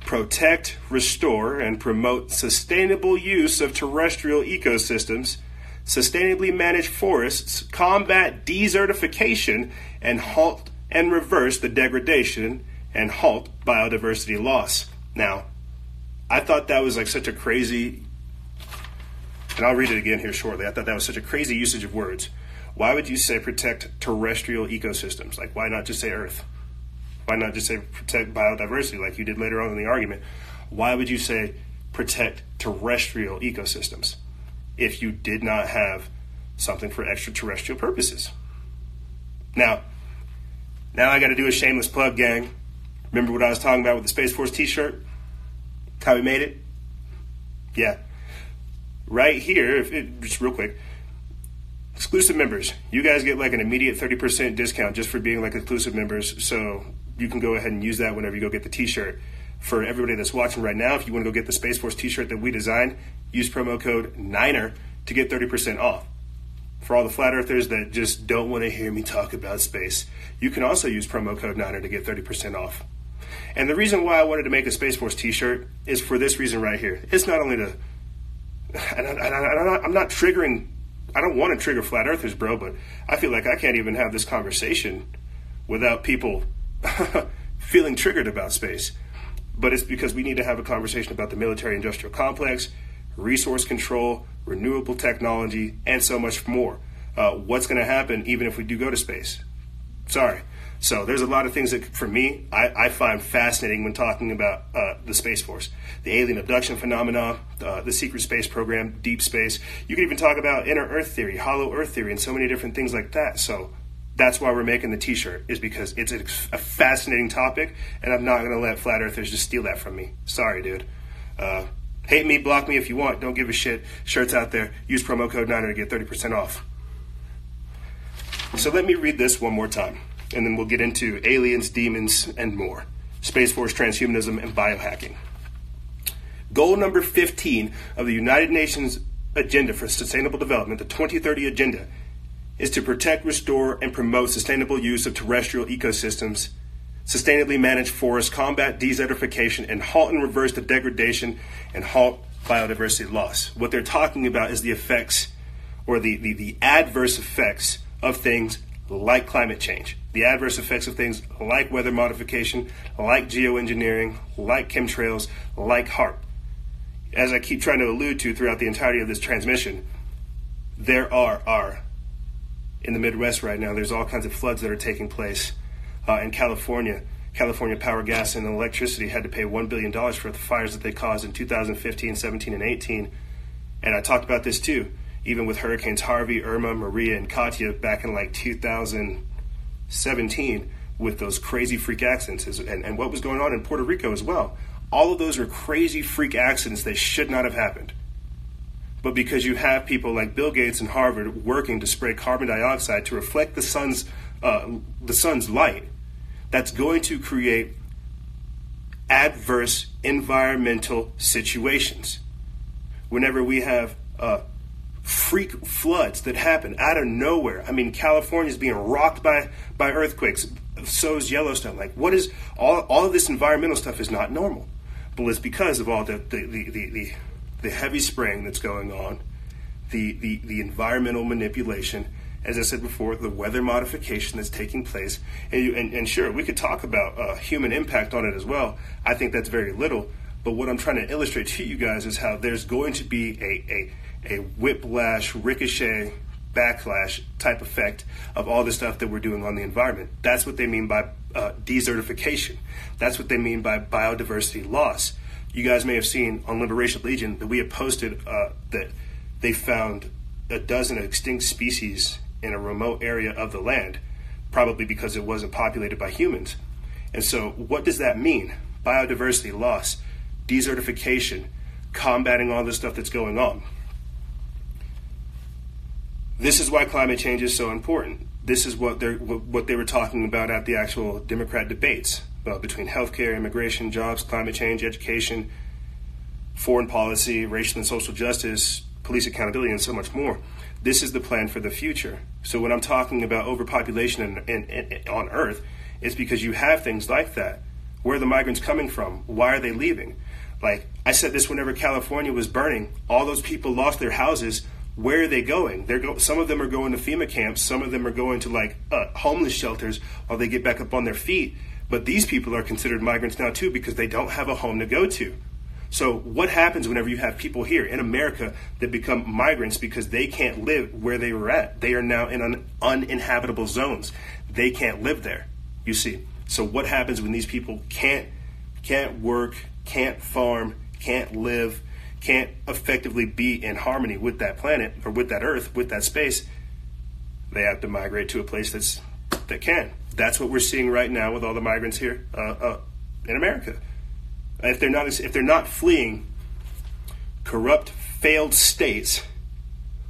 Speaker 1: protect, restore, and promote sustainable use of terrestrial ecosystems, sustainably manage forests, combat desertification, and halt and reverse the degradation and halt biodiversity loss. Now, I thought that was like such a crazy and I'll read it again here shortly. I thought that was such a crazy usage of words. Why would you say protect terrestrial ecosystems? Like, why not just say Earth? Why not just say protect biodiversity, like you did later on in the argument? Why would you say protect terrestrial ecosystems if you did not have something for extraterrestrial purposes? Now, now I got to do a shameless plug, gang. Remember what I was talking about with the Space Force T-shirt? How we made it? Yeah, right here, if it, just real quick, exclusive members, you guys get like an immediate 30% discount just for being like exclusive members. So you can go ahead and use that whenever you go get the T-shirt. For everybody that's watching right now, if you want to go get the Space Force T-shirt that we designed, use promo code NINER to get 30% off. For all the flat earthers that just don't want to hear me talk about space, you can also use promo code NINER to get 30% off. And the reason why I wanted to make a Space Force T-shirt is for this reason right here. It's not only to, and, I, am not triggering. I don't want to trigger flat earthers, bro, but I feel like I can't even have this conversation without people feeling triggered about space. But it's because we need to have a conversation about the military industrial complex, resource control, renewable technology, and so much more. Uh, what's going to happen even if we do go to space? Sorry. So there's a lot of things that, for me, I, I find fascinating when talking about uh, the Space Force, the alien abduction phenomena, uh, the secret space program, deep space. You can even talk about inner Earth theory, hollow Earth theory, and so many different things like that. So that's why we're making the T-shirt is because it's a, a fascinating topic, and I'm not going to let flat earthers just steal that from me. Sorry, dude. Uh, hate me, block me if you want. Don't give a shit. Shirts out there. Use promo code Niner to get 30% off. So let me read this one more time, and then we'll get into aliens, demons, and more. Space Force transhumanism and biohacking. Goal number 15 of the United Nations Agenda for Sustainable Development, the 2030 Agenda, is to protect, restore, and promote sustainable use of terrestrial ecosystems, sustainably manage forests, combat desertification, and halt and reverse the degradation and halt biodiversity loss. What they're talking about is the effects or the, the, the adverse effects of things like climate change, the adverse effects of things like weather modification, like geoengineering, like chemtrails, like HAARP. As I keep trying to allude to throughout the entirety of this transmission, there are, are in the Midwest right now. There's all kinds of floods that are taking place uh, in California. California Power, Gas, and Electricity had to pay $1 billion for the fires that they caused in 2015, 17, and 18. And I talked about this too, even with Hurricanes Harvey, Irma, Maria, and Katia back in like 2017 with those crazy freak accidents and, and what was going on in Puerto Rico as well. All of those are crazy freak accidents that should not have happened but because you have people like Bill Gates and Harvard working to spray carbon dioxide to reflect the sun's uh, the sun's light, that's going to create adverse environmental situations. Whenever we have uh, freak floods that happen out of nowhere, I mean, California is being rocked by by earthquakes. So is Yellowstone. Like, what is all all of this environmental stuff is not normal, but it's because of all the the, the, the, the the heavy spraying that's going on, the, the, the environmental manipulation, as I said before, the weather modification that's taking place. And, you, and, and sure, we could talk about uh, human impact on it as well. I think that's very little. But what I'm trying to illustrate to you guys is how there's going to be a, a, a whiplash, ricochet, backlash type effect of all the stuff that we're doing on the environment. That's what they mean by uh, desertification. That's what they mean by biodiversity loss you guys may have seen on Liberation Legion that we have posted uh, that they found a dozen extinct species in a remote area of the land, probably because it wasn't populated by humans. And so, what does that mean? Biodiversity loss, desertification, combating all the stuff that's going on. This is why climate change is so important. This is what they what they were talking about at the actual Democrat debates uh, between healthcare, immigration, jobs, climate change, education, foreign policy, racial and social justice, police accountability, and so much more. This is the plan for the future. So when I'm talking about overpopulation in, in, in, on Earth, it's because you have things like that. Where are the migrants coming from? Why are they leaving? Like I said this whenever California was burning, all those people lost their houses. Where are they going? They're go- some of them are going to FEMA camps. Some of them are going to like uh, homeless shelters while they get back up on their feet. But these people are considered migrants now too because they don't have a home to go to. So, what happens whenever you have people here in America that become migrants because they can't live where they were at? They are now in un- uninhabitable zones. They can't live there. You see. So, what happens when these people can't can't work, can't farm, can't live, can't effectively be in harmony with that planet or with that Earth, with that space? They have to migrate to a place that's that can. That's what we're seeing right now with all the migrants here uh, uh, in America. If they're not if they're not fleeing corrupt, failed states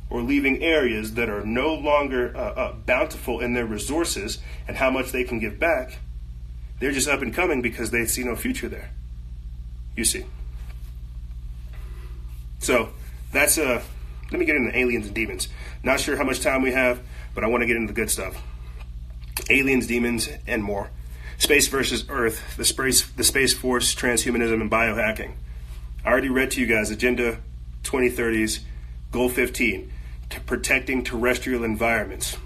Speaker 1: or leaving areas that are no longer uh, uh, bountiful in their resources and how much they can give back, They're just up and coming because they see no future there. You see. So that's uh let me get into aliens and demons. Not sure how much time we have, but I want to get into the good stuff. Aliens, demons, and more. Space versus Earth, the space the space force, transhumanism, and biohacking. I already read to you guys Agenda 2030's Goal 15, to protecting terrestrial environments.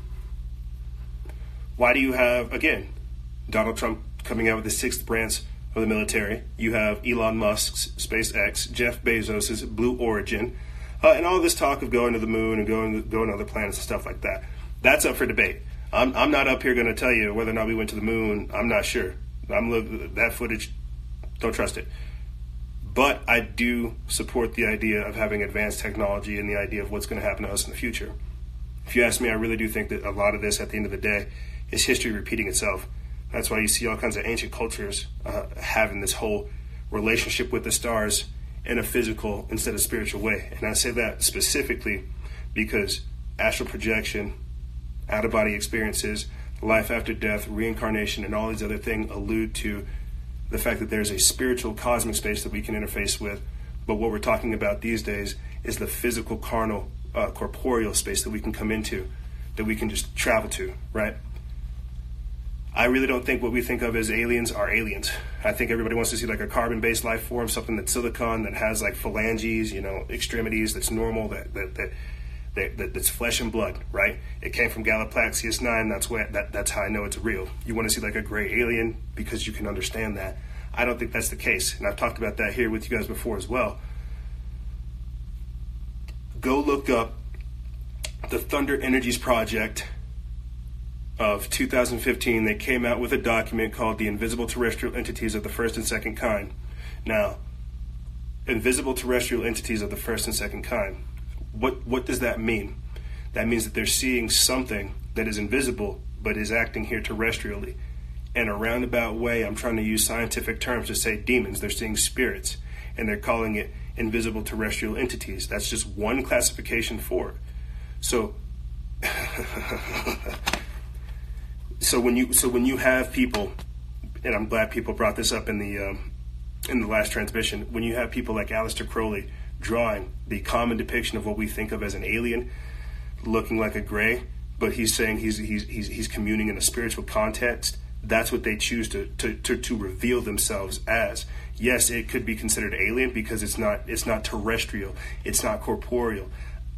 Speaker 1: Why do you have again Donald Trump coming out with the sixth branch of the military? You have Elon Musk's SpaceX, Jeff Bezos's Blue Origin, uh, and all this talk of going to the moon and going going to other planets and stuff like that. That's up for debate. I'm, I'm not up here going to tell you whether or not we went to the moon. I'm not sure. I'm that footage. Don't trust it. But I do support the idea of having advanced technology and the idea of what's going to happen to us in the future. If you ask me, I really do think that a lot of this, at the end of the day, is history repeating itself. That's why you see all kinds of ancient cultures uh, having this whole relationship with the stars in a physical instead of spiritual way. And I say that specifically because astral projection, out of body experiences, life after death, reincarnation, and all these other things allude to the fact that there's a spiritual cosmic space that we can interface with. But what we're talking about these days is the physical, carnal, uh, corporeal space that we can come into, that we can just travel to, right? I really don't think what we think of as aliens are aliens. I think everybody wants to see like a carbon based life form, something that's silicon, that has like phalanges, you know, extremities, that's normal, that, that, that, that, that that's flesh and blood, right? It came from Galaxapagos 9, that's what that, that's how I know it's real. You want to see like a gray alien because you can understand that. I don't think that's the case. And I've talked about that here with you guys before as well. Go look up the Thunder Energies Project of 2015, they came out with a document called The Invisible Terrestrial Entities of the First and Second Kind. Now, invisible terrestrial entities of the first and second kind. What what does that mean? That means that they're seeing something that is invisible but is acting here terrestrially. In a roundabout way, I'm trying to use scientific terms to say demons. They're seeing spirits, and they're calling it invisible terrestrial entities. That's just one classification for it. So so when you so when you have people, and I'm glad people brought this up in the um, in the last transmission, when you have people like Aleister Crowley drawing the common depiction of what we think of as an alien, looking like a gray, but he's saying he's he's he's, he's communing in a spiritual context. That's what they choose to, to, to, to reveal themselves as. Yes, it could be considered alien because it's not it's not terrestrial, it's not corporeal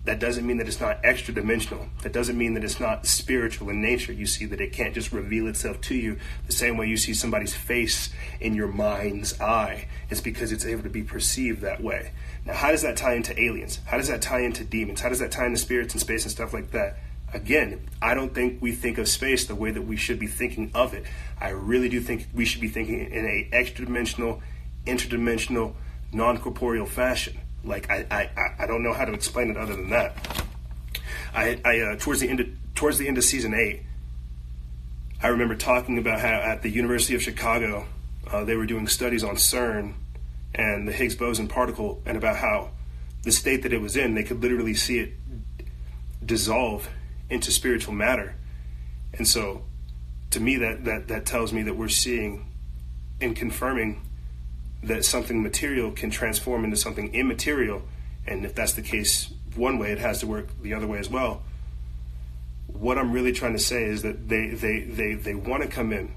Speaker 1: that doesn't mean that it's not extra dimensional. That doesn't mean that it's not spiritual in nature. You see that it can't just reveal itself to you the same way you see somebody's face in your mind's eye. It's because it's able to be perceived that way. Now, how does that tie into aliens? How does that tie into demons? How does that tie into spirits and space and stuff like that? Again, I don't think we think of space the way that we should be thinking of it. I really do think we should be thinking in a extra dimensional, interdimensional, non corporeal fashion. Like I, I, I don't know how to explain it other than that. I, I uh, towards the end of towards the end of season eight, I remember talking about how at the University of Chicago uh, they were doing studies on CERN and the Higgs boson particle, and about how the state that it was in, they could literally see it dissolve into spiritual matter. And so, to me, that that that tells me that we're seeing and confirming that something material can transform into something immaterial. And if that's the case one way, it has to work the other way as well. What I'm really trying to say is that they they they, they want to come in.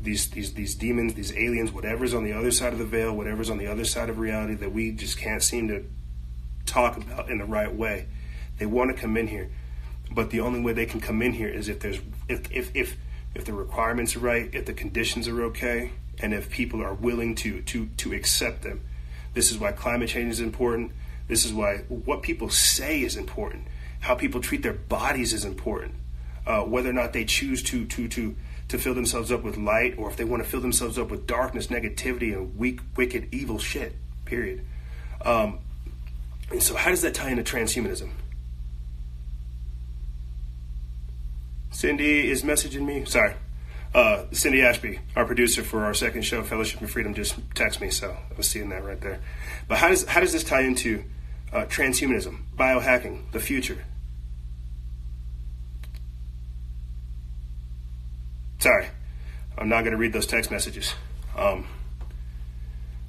Speaker 1: These, these these demons, these aliens, whatever's on the other side of the veil, whatever's on the other side of reality that we just can't seem to talk about in the right way. They want to come in here. But the only way they can come in here is if there's if if if, if the requirements are right, if the conditions are okay, and if people are willing to to to accept them. This is why climate change is important. This is why what people say is important. How people treat their bodies is important. Uh, whether or not they choose to to to to fill themselves up with light, or if they want to fill themselves up with darkness, negativity, and weak, wicked, evil shit. Period. Um, and so, how does that tie into transhumanism? Cindy is messaging me. Sorry. Uh, Cindy Ashby, our producer for our second show, Fellowship and Freedom, just texted me, so I was seeing that right there. But how does how does this tie into uh, transhumanism, biohacking, the future? Sorry, I'm not going to read those text messages. Um,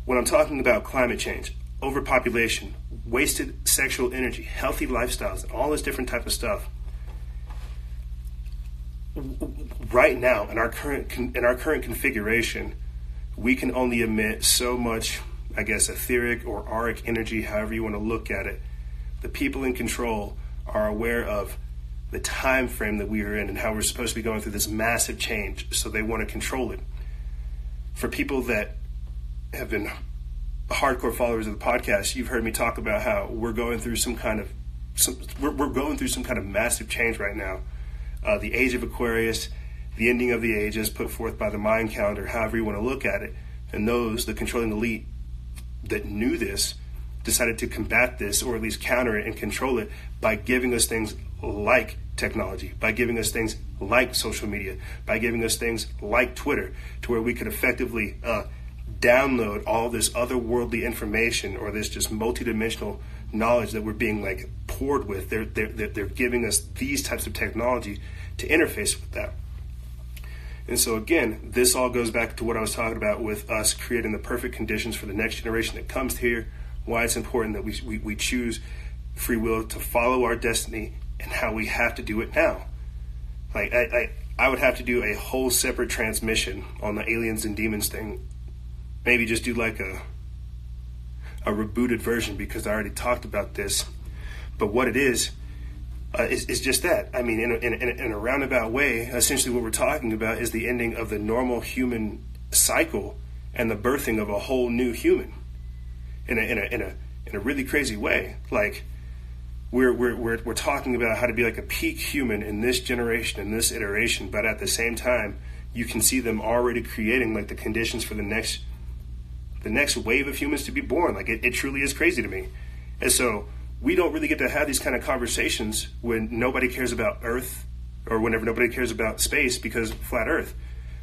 Speaker 1: when I'm talking about climate change, overpopulation, wasted sexual energy, healthy lifestyles, and all this different type of stuff. Right now, in our current in our current configuration, we can only emit so much, I guess, etheric or auric energy, however you want to look at it. The people in control are aware of the time frame that we are in and how we're supposed to be going through this massive change, so they want to control it. For people that have been hardcore followers of the podcast, you've heard me talk about how we're going through some kind of some, we're, we're going through some kind of massive change right now. Uh, the age of Aquarius, the ending of the ages put forth by the Mayan calendar, however you want to look at it, and those, the controlling elite that knew this, decided to combat this or at least counter it and control it by giving us things like technology, by giving us things like social media, by giving us things like Twitter, to where we could effectively uh, download all this otherworldly information or this just multidimensional knowledge that we're being like poured with. They're, they're, they're giving us these types of technology to interface with that. And so, again, this all goes back to what I was talking about with us creating the perfect conditions for the next generation that comes here, why it's important that we, we, we choose free will to follow our destiny and how we have to do it now. Like, I, I, I would have to do a whole separate transmission on the aliens and demons thing maybe just do like a a rebooted version because I already talked about this. But what it is uh, is, is just that. I mean, in a, in, a, in a roundabout way, essentially what we're talking about is the ending of the normal human cycle and the birthing of a whole new human in a in a in a in a really crazy way. Like we're we're we're we're talking about how to be like a peak human in this generation in this iteration, but at the same time, you can see them already creating like the conditions for the next the next wave of humans to be born. Like it, it truly is crazy to me. And so we don't really get to have these kind of conversations when nobody cares about Earth or whenever nobody cares about space because flat Earth.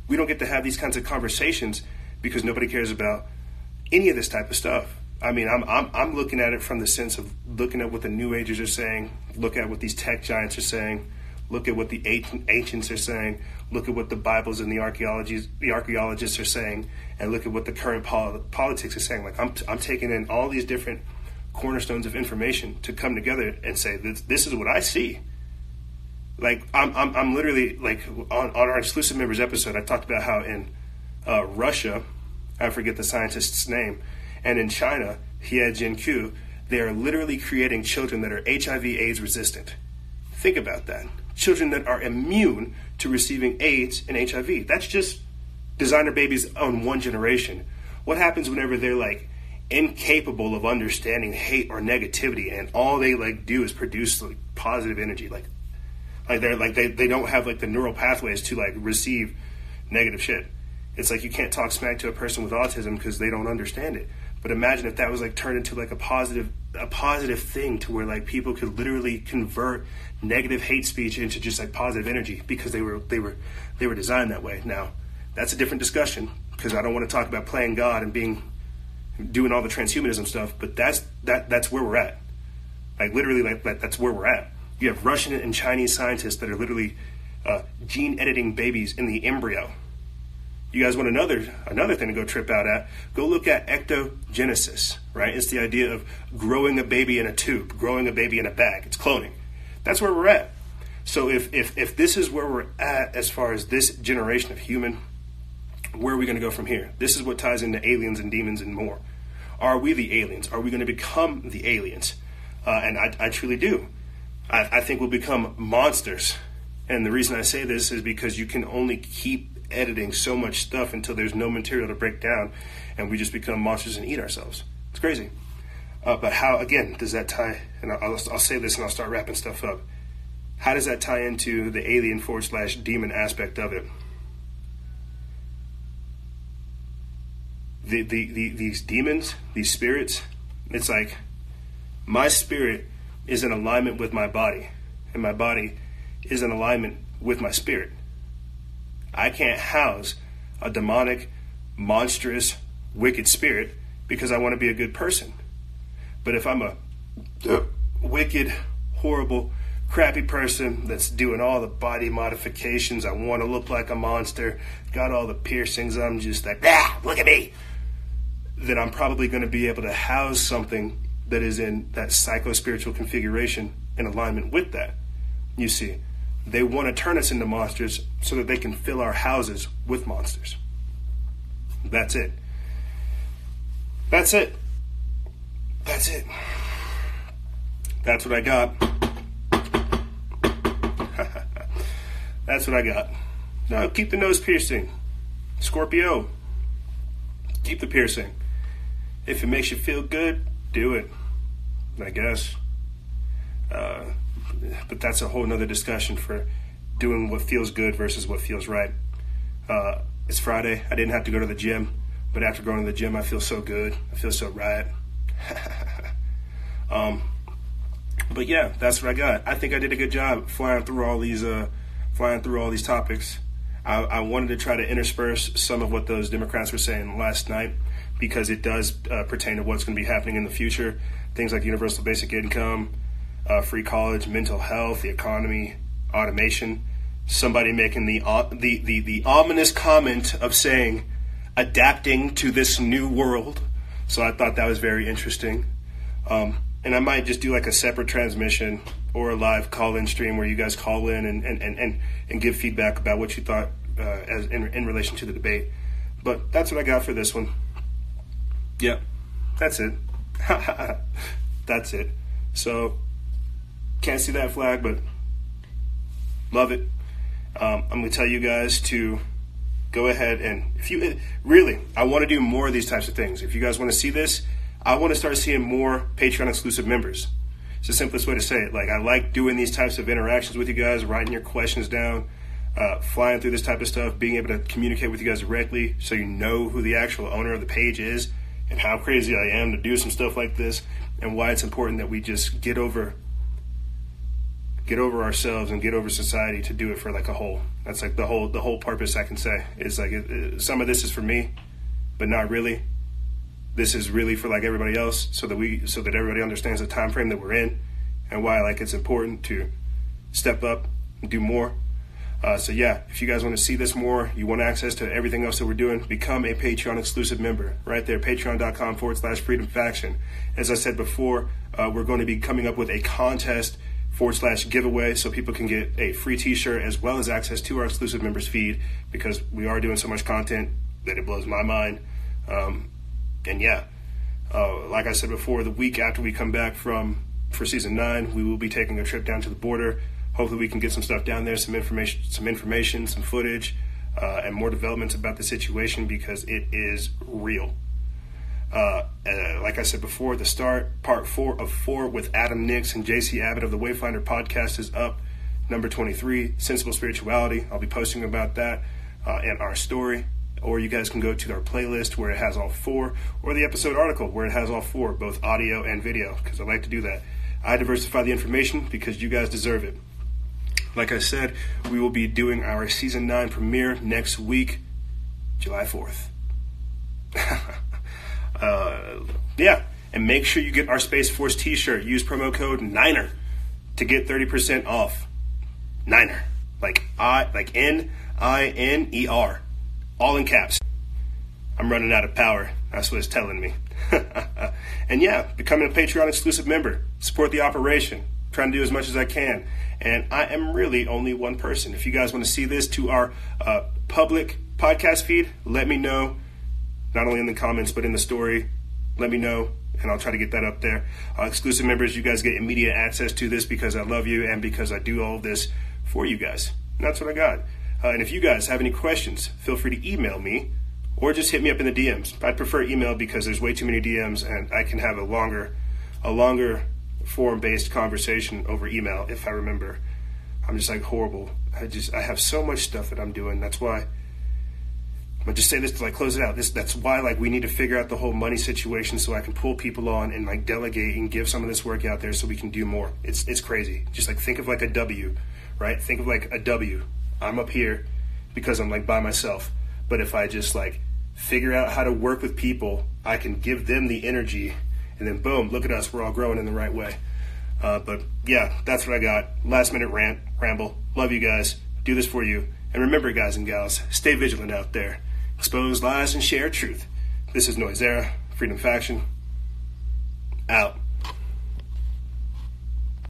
Speaker 1: We don't get to have these kinds of conversations because nobody cares about any of this type of stuff. I mean, I'm, I'm, I'm looking at it from the sense of looking at what the New Agers are saying, look at what these tech giants are saying, look at what the ancients are saying, look at what the Bibles and the archaeologies, the archaeologists are saying, and look at what the current pol- politics is saying. Like I'm, I'm taking in all these different cornerstones of information to come together and say this, this is what I see. Like I'm, I'm, I'm literally like on, on our exclusive members episode, I talked about how in uh, Russia, I forget the scientist's name, and in China, He Jiankui, they are literally creating children that are HIV/AIDS resistant. Think about that. Children that are immune to receiving AIDS and HIV. That's just designer babies on one generation. What happens whenever they're like incapable of understanding hate or negativity and all they like do is produce like positive energy. Like like they're like they, they don't have like the neural pathways to like receive negative shit. It's like you can't talk smack to a person with autism because they don't understand it. But imagine if that was like turned into like a positive a positive thing to where like people could literally convert negative hate speech into just like positive energy because they were they were they were designed that way. Now that's a different discussion because I don't want to talk about playing God and being doing all the transhumanism stuff. But that's that that's where we're at. Like literally, like that, that's where we're at. You have Russian and Chinese scientists that are literally uh, gene editing babies in the embryo. You guys want another another thing to go trip out at? Go look at ectogenesis. Right? It's the idea of growing a baby in a tube, growing a baby in a bag. It's cloning. That's where we're at. So if if if this is where we're at as far as this generation of human where are we going to go from here? This is what ties into aliens and demons and more. Are we the aliens? Are we going to become the aliens? Uh, and I, I, truly do. I, I think we'll become monsters. And the reason I say this is because you can only keep editing so much stuff until there's no material to break down, and we just become monsters and eat ourselves. It's crazy. Uh, but how, again, does that tie? And I'll, I'll say this and I'll start wrapping stuff up. How does that tie into the alien forward slash demon aspect of it? The, the, the, these demons, these spirits, it's like my spirit is in alignment with my body, and my body is in alignment with my spirit. I can't house a demonic, monstrous, wicked spirit because I want to be a good person. But if I'm a wicked, horrible, crappy person that's doing all the body modifications. I want to look like a monster, got all the piercings. I'm just like, ah, look at me. Then I'm probably going to be able to house something that is in that psycho spiritual configuration in alignment with that. You see, they want to turn us into monsters so that they can fill our houses with monsters. That's it. That's it. That's it. That's what I got. That's what I got. Now keep the nose piercing. Scorpio. Keep the piercing. If it makes you feel good, do it. I guess. Uh, but that's a whole nother discussion for doing what feels good versus what feels right. Uh, it's Friday. I didn't have to go to the gym, but after going to the gym, I feel so good. I feel so right. um, but yeah, that's what I got. I think I did a good job flying through all these, uh, flying through all these topics. I, I, wanted to try to intersperse some of what those Democrats were saying last night because it does uh, pertain to what's going to be happening in the future. Things like universal basic income, uh, free college, mental health, the economy, automation. Somebody making the, uh, the, the, the ominous comment of saying, adapting to this new world. So I thought that was very interesting. Um, and I might just do like a separate transmission or a live call in stream where you guys call in and, and, and, and, and give feedback about what you thought uh, as in, in relation to the debate. But that's what I got for this one. Yep, that's it. that's it. So can't see that flag, but love it. Um, I'm to tell you guys to go ahead and if you really, I want to do more of these types of things. If you guys want to see this, I want to start seeing more Patreon exclusive members. It's the simplest way to say it. Like I like doing these types of interactions with you guys, writing your questions down, uh, flying through this type of stuff, being able to communicate with you guys directly, so you know who the actual owner of the page is, and how crazy I am to do some stuff like this, and why it's important that we just get over get over ourselves and get over society to do it for like a whole. That's like the whole the whole purpose I can say is like it, it, some of this is for me, but not really. This is really for like everybody else, so that we so that everybody understands the time frame that we're in, and why like it's important to step up and do more. Uh, so yeah, if you guys want to see this more, you want access to everything else that we're doing, become a Patreon exclusive member right there, patreon.com forward slash freedom faction. As I said before, uh, we're going to be coming up with a contest forward slash giveaway so people can get a free t-shirt as well as access to our exclusive members feed because we are doing so much content that it blows my mind um, and yeah uh, like i said before the week after we come back from for season nine we will be taking a trip down to the border hopefully we can get some stuff down there some information some information some footage uh, and more developments about the situation because it is real uh, uh, like I said before, the start, part four of four with Adam Nix and JC Abbott of the Wayfinder podcast is up. Number 23, Sensible Spirituality. I'll be posting about that uh, in our story. Or you guys can go to our playlist where it has all four, or the episode article where it has all four, both audio and video, because I like to do that. I diversify the information because you guys deserve it. Like I said, we will be doing our season 9 premiere next week, July 4th. Uh, yeah, and make sure you get our Space Force T-shirt. Use promo code Niner to get thirty percent off. Niner, like I, like N I N E R, all in caps. I'm running out of power. That's what it's telling me. and yeah, becoming a Patreon exclusive member, support the operation, trying to do as much as I can. And I am really only one person. If you guys want to see this to our uh, public podcast feed, let me know not only in the comments but in the story. Let me know, and I'll try to get that up there. Uh, exclusive members, you guys get immediate access to this because I love you and because I do all of this for you guys. And that's what I got. Uh, and if you guys have any questions, feel free to email me or just hit me up in the DMs. I'd prefer email because there's way too many DMs, and I can have a longer, a longer form-based conversation over email if I remember. I'm just like horrible. I just I have so much stuff that I'm doing. That's why but just say this to like close it out. This that's why like we need to figure out the whole money situation so I can pull people on and like delegate and give some of this work out there so we can do more. It's it's crazy. Just like think of like a W, right? Think of like a W. I'm up here because I'm like by myself. But if I just like figure out how to work with people, I can give them the energy and then boom, look at us, we're all growing in the right way. Uh, but yeah, that's what I got. Last minute rant, ramble. Love you guys. Do this for you. And remember, guys and gals, stay vigilant out there. Expose lies and share truth. This is Noisera, Freedom Faction. Out.